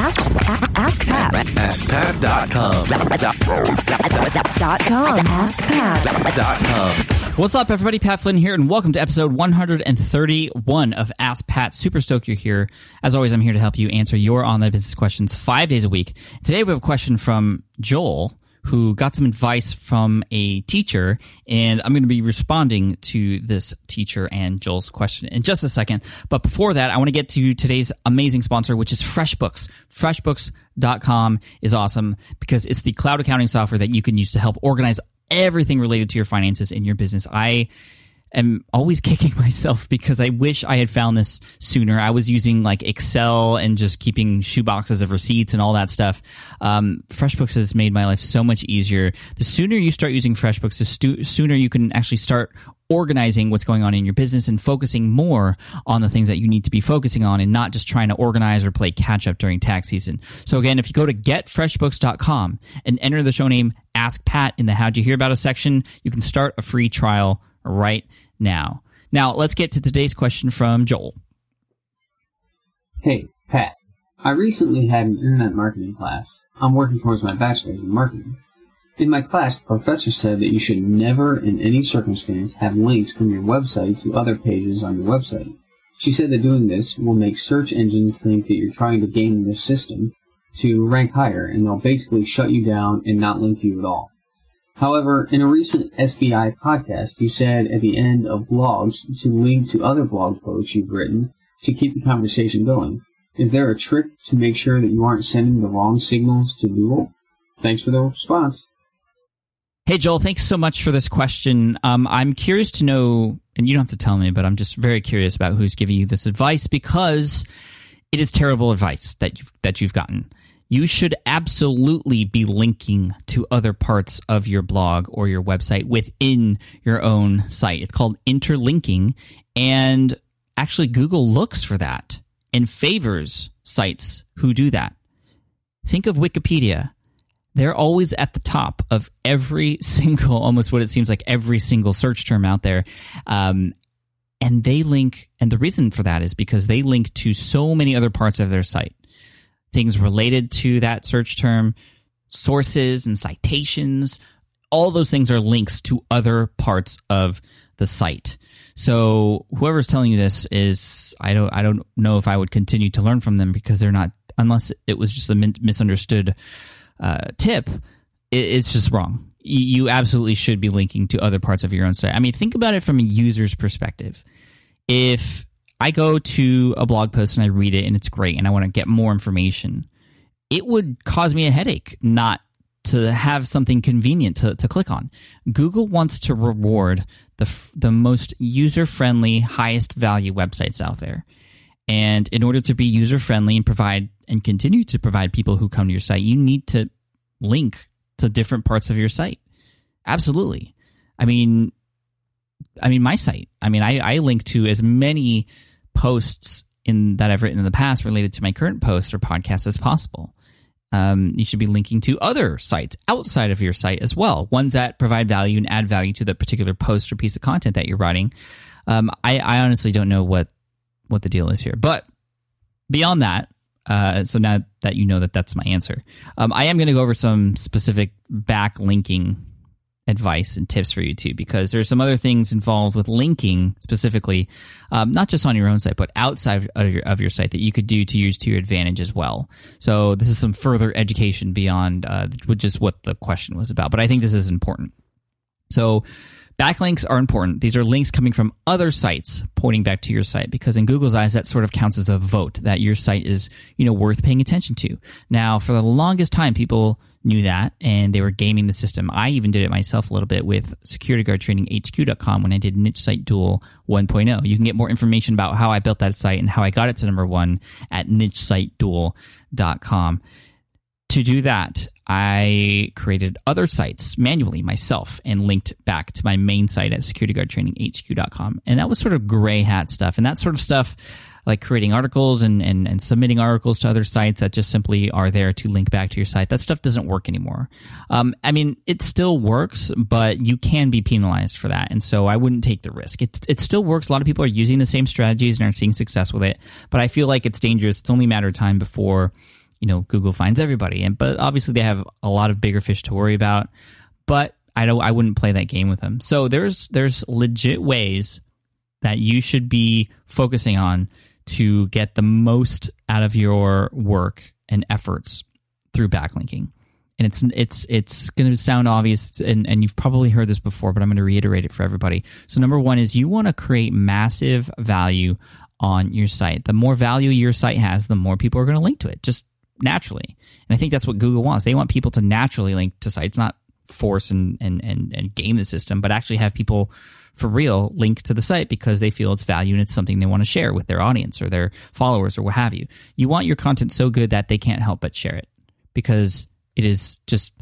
Ask, ask Pat. AskPat.com. Dot com. Ask Pat. Dot com. What's up, everybody? Pat Flynn here, and welcome to episode 131 of Ask Pat. Super stoked you're here. As always, I'm here to help you answer your online business questions five days a week. Today, we have a question from Joel, who got some advice from a teacher, and I'm going to be responding to this teacher and Joel's question in just a second. But before that, I want to get to today's amazing sponsor, which is FreshBooks. FreshBooks.com is awesome because it's the cloud accounting software that you can use to help organize everything related to your finances in your business. I am always kicking myself because I wish I had found this sooner. I was using like Excel and just keeping shoeboxes of receipts and all that stuff. Um, FreshBooks has made my life so much easier. The sooner you start using FreshBooks, the stu- sooner you can actually start organizing what's going on in your business and focusing more on the things that you need to be focusing on and not just trying to organize or play catch up during tax season. So again, if you go to getfreshbooks.com and enter the show name Ask Pat in the How'd You Hear About Us section, you can start a free trial right now. Now, let's get to today's question from Joel. Hey, Pat. I recently had an internet marketing class. I'm working towards my bachelor's in marketing. In my class, the professor said that you should never, in any circumstance, have links from your website to other pages on your website. She said that doing this will make search engines think that you're trying to game the system to rank higher, and they'll basically shut you down and not link you at all. However, in a recent SPI podcast, you said at the end of blogs to link to other blog posts you've written to keep the conversation going. Is there a trick to make sure that you aren't sending the wrong signals to Google? Thanks for the response. Hey, Joel, thanks so much for this question. Um, I'm curious to know, and you don't have to tell me, but I'm just very curious about who's giving you this advice because it is terrible advice that you've, that you've gotten. You should absolutely be linking to other parts of your blog or your website within your own site. It's called interlinking, and actually, Google looks for that and favors sites who do that. Think of Wikipedia they're always at the top of every single, almost what it seems like every single search term out there. Um, and they link, and the reason for that is because they link to so many other parts of their site. Things related to that search term, sources and citations, all those things are links to other parts of the site. So whoever's telling you this is I don't I don't know if I would continue to learn from them because they're not unless it was just a misunderstood uh, tip, it's just wrong. You absolutely should be linking to other parts of your own site. I mean, think about it from a user's perspective. If I go to a blog post and I read it and it's great and I want to get more information, it would cause me a headache not to have something convenient to, to click on. Google wants to reward the, the most user friendly, highest value websites out there. And in order to be user friendly and provide and continue to provide people who come to your site, you need to link to different parts of your site. Absolutely. I mean, I mean, my site. I mean, I, I link to as many posts in that I've written in the past related to my current posts or podcasts as possible. Um, you should be linking to other sites outside of your site as well, ones that provide value and add value to the particular post or piece of content that you're writing. Um, I, I honestly don't know what what the deal is here, but beyond that, uh, so now that you know that that's my answer, um, I am going to go over some specific backlinking advice and tips for you too, because there's some other things involved with linking specifically, um, not just on your own site, but outside of your, of your site that you could do to use to your advantage as well. So this is some further education beyond uh, just what the question was about, but I think this is important. So Backlinks are important. These are links coming from other sites pointing back to your site because in Google's eyes that sort of counts as a vote that your site is, you know, worth paying attention to. Now, for the longest time people knew that and they were gaming the system. I even did it myself a little bit with securityguardtraininghq.com when I did niche site duel 1.0. You can get more information about how I built that site and how I got it to number 1 at nichesiteduel.com. To do that, I created other sites manually myself and linked back to my main site at securityguardtraininghq.com. And that was sort of gray hat stuff. And that sort of stuff, like creating articles and, and, and submitting articles to other sites that just simply are there to link back to your site, that stuff doesn't work anymore. Um, I mean, it still works, but you can be penalized for that. And so I wouldn't take the risk. It, it still works. A lot of people are using the same strategies and are seeing success with it. But I feel like it's dangerous. It's only a matter of time before you know Google finds everybody, and but obviously they have a lot of bigger fish to worry about. But I don't, I wouldn't play that game with them. So there's there's legit ways that you should be focusing on to get the most out of your work and efforts through backlinking. And it's it's it's going to sound obvious, and, and you've probably heard this before, but I'm going to reiterate it for everybody. So number one is you want to create massive value on your site. The more value your site has, the more people are going to link to it, just naturally. And I think that's what Google wants. They want people to naturally link to sites, not force and and and, and game the system, but actually have people for real link to the site because they feel it's value and it's something they want to share with their audience or their followers or what have you. You want your content so good that they can't help but share it because it is just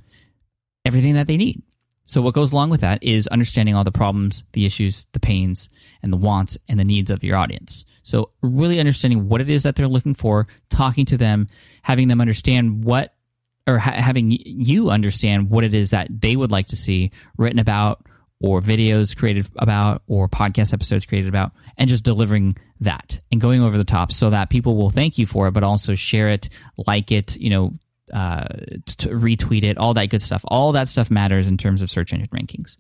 everything that they need. So what goes along with that is understanding all the problems, the issues, the pains, and the wants and the needs of your audience. So really understanding what it is that they're looking for, talking to them, having them understand what or ha- having you understand what it is that they would like to see written about or videos created about or podcast episodes created about and just delivering that and going over the top so that people will thank you for it but also share it like it you know uh, retweet it, all that good stuff. All that stuff matters in terms of search engine rankings.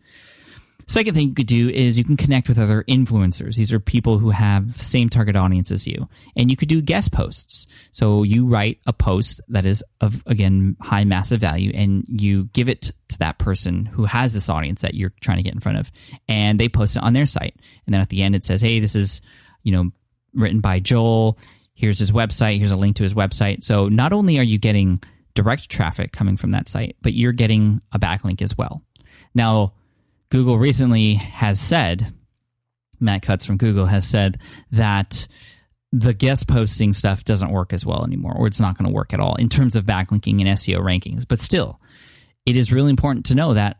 Second thing you could do is you can connect with other influencers. These are people who have same target audience as you, and you could do guest posts. So you write a post that is of again high massive value, and you give it to that person who has this audience that you're trying to get in front of, and they post it on their site. And then at the end, it says, "Hey, this is you know written by Joel. Here's his website. Here's a link to his website." So not only are you getting direct traffic coming from that site, but you're getting a backlink as well. Now, Google recently has said, Matt Cutts from Google has said that the guest posting stuff doesn't work as well anymore, or it's not going to work at all in terms of backlinking and SEO rankings. But still, it is really important to know that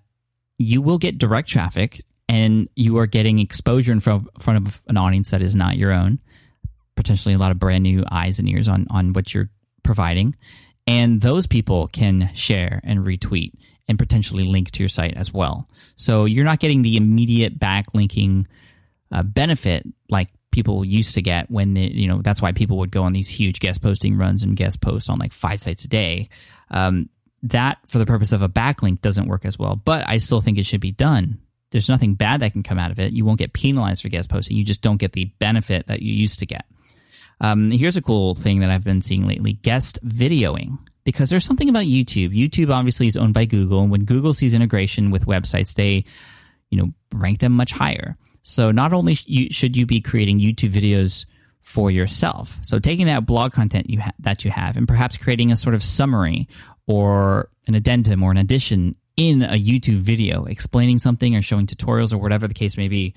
you will get direct traffic and you are getting exposure in front of, an audience that is not your own, potentially a lot of brand new eyes and ears on, on what you're providing. And those people can share and retweet and potentially link to your site as well. So you're not getting the immediate backlinking uh, benefit like people used to get when they, you know that's why people would go on these huge guest posting runs and guest post on like five sites a day. Um, that for the purpose of a backlink doesn't work as well, but I still think it should be done. There's nothing bad that can come out of it. You won't get penalized for guest posting. You just don't get the benefit that you used to get. Um, here's a cool thing that I've been seeing lately guest videoing. Because there's something about YouTube. YouTube obviously is owned by Google. And when Google sees integration with websites, they, you know, rank them much higher. So not only should you be creating YouTube videos for yourself, so taking that blog content you ha- that you have and perhaps creating a sort of summary or an addendum or an addition in a YouTube video, explaining something or showing tutorials or whatever the case may be,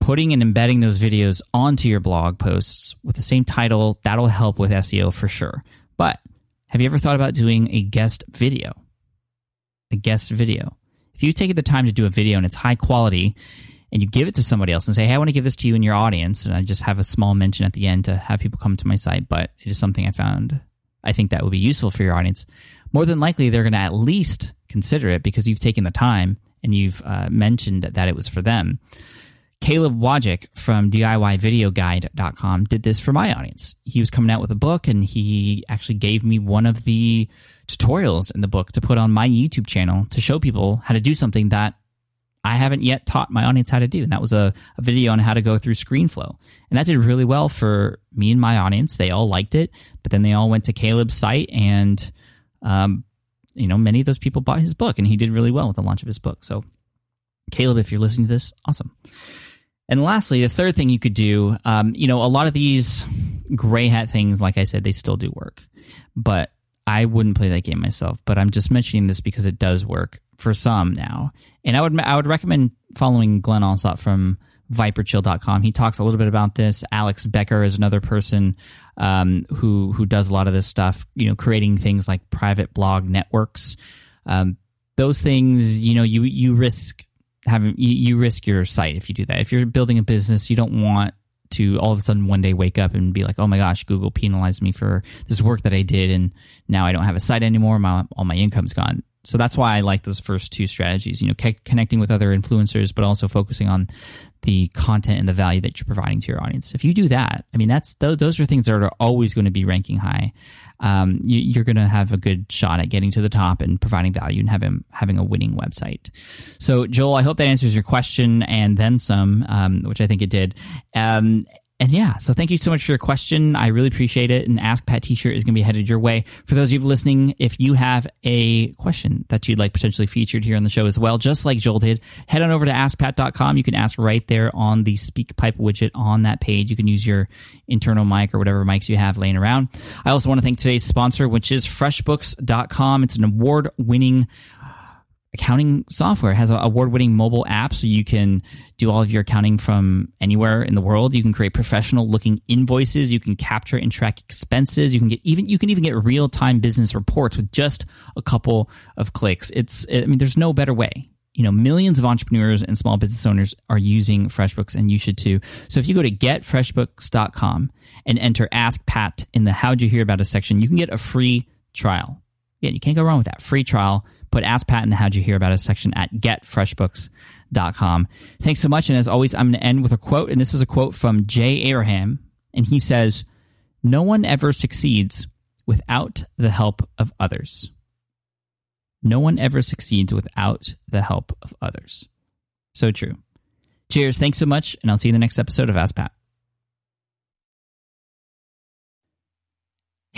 putting and embedding those videos onto your blog posts with the same title, that'll help with SEO for sure. But have you ever thought about doing a guest video? A guest video. If you take the time to do a video and it's high quality and you give it to somebody else and say, hey, I want to give this to you and your audience, and I just have a small mention at the end to have people come to my site, but it is something I found I think that would be useful for your audience. More than likely, they're going to at least consider it because you've taken the time and you've uh, mentioned that it was for them. Caleb Wojcik from DIYVideoGuide.com did this for my audience. He was coming out with a book and he actually gave me one of the tutorials in the book to put on my YouTube channel to show people how to do something that I haven't yet taught my audience how to do. And that was a, a video on how to go through ScreenFlow. And that did really well for me and my audience. They all liked it, but then they all went to Caleb's site and, um, you know, many of those people bought his book and he did really well with the launch of his book. So, Caleb, if you're listening to this, awesome. And lastly, the third thing you could do, um, you know, a lot of these gray hat things, like I said, they still do work. But I wouldn't play that game myself. But I'm just mentioning this because it does work for some now. And I would I would recommend following Glen Allsopp from viperchill.com. He talks a little bit about this. Alex Becker is another person um, who who does a lot of this stuff. You know, creating things like private blog networks. Um, those things, you know, you you risk having you, you risk your site if you do that. If you're building a business, you don't want to all of a sudden one day wake up and be like, oh my gosh, Google penalized me for this work that I did, and now I don't have a site anymore. My all my income's gone. So that's why I like those first two strategies, you know, c- connecting with other influencers, but also focusing on the content and the value that you're providing to your audience. If you do that, I mean, that's those, those are things that are always going to be ranking high. Um, you, are going to have a good shot at getting to the top and providing value and having having a winning website. So, Joel, I hope that answers your question and then some, um, which I think it did. Um, and yeah, so thank you so much for your question. I really appreciate it. And Ask Pat T-shirt is going to be headed your way. For those of you listening, if you have a question that you'd like potentially featured here on the show as well, just like Joel did, head on over to AskPat.com. You can ask right there on the SpeakPipe widget on that page. You can use your internal mic or whatever mics you have laying around. I also want to thank today's sponsor, which is FreshBooks.com. It's an award-winning accounting software. It has an award-winning mobile app, so you can do all of your accounting from anywhere in the world. You can create professional-looking invoices. You can capture and track expenses. You can get even you can even get real-time business reports with just a couple of clicks. It's I mean, there's no better way. You know, millions of entrepreneurs and small business owners are using FreshBooks, and you should too. So if you go to getfreshbooks.com and enter Ask Pat in the How'd You Hear About Us section, you can get a free trial. Yeah, you can't go wrong with that free trial Put Ask Pat in the How'd You Hear About Us section at getfreshbooks.com. Thanks so much. And as always, I'm going to end with a quote. And this is a quote from Jay Abraham. And he says, No one ever succeeds without the help of others. No one ever succeeds without the help of others. So true. Cheers. Thanks so much. And I'll see you in the next episode of Ask Pat.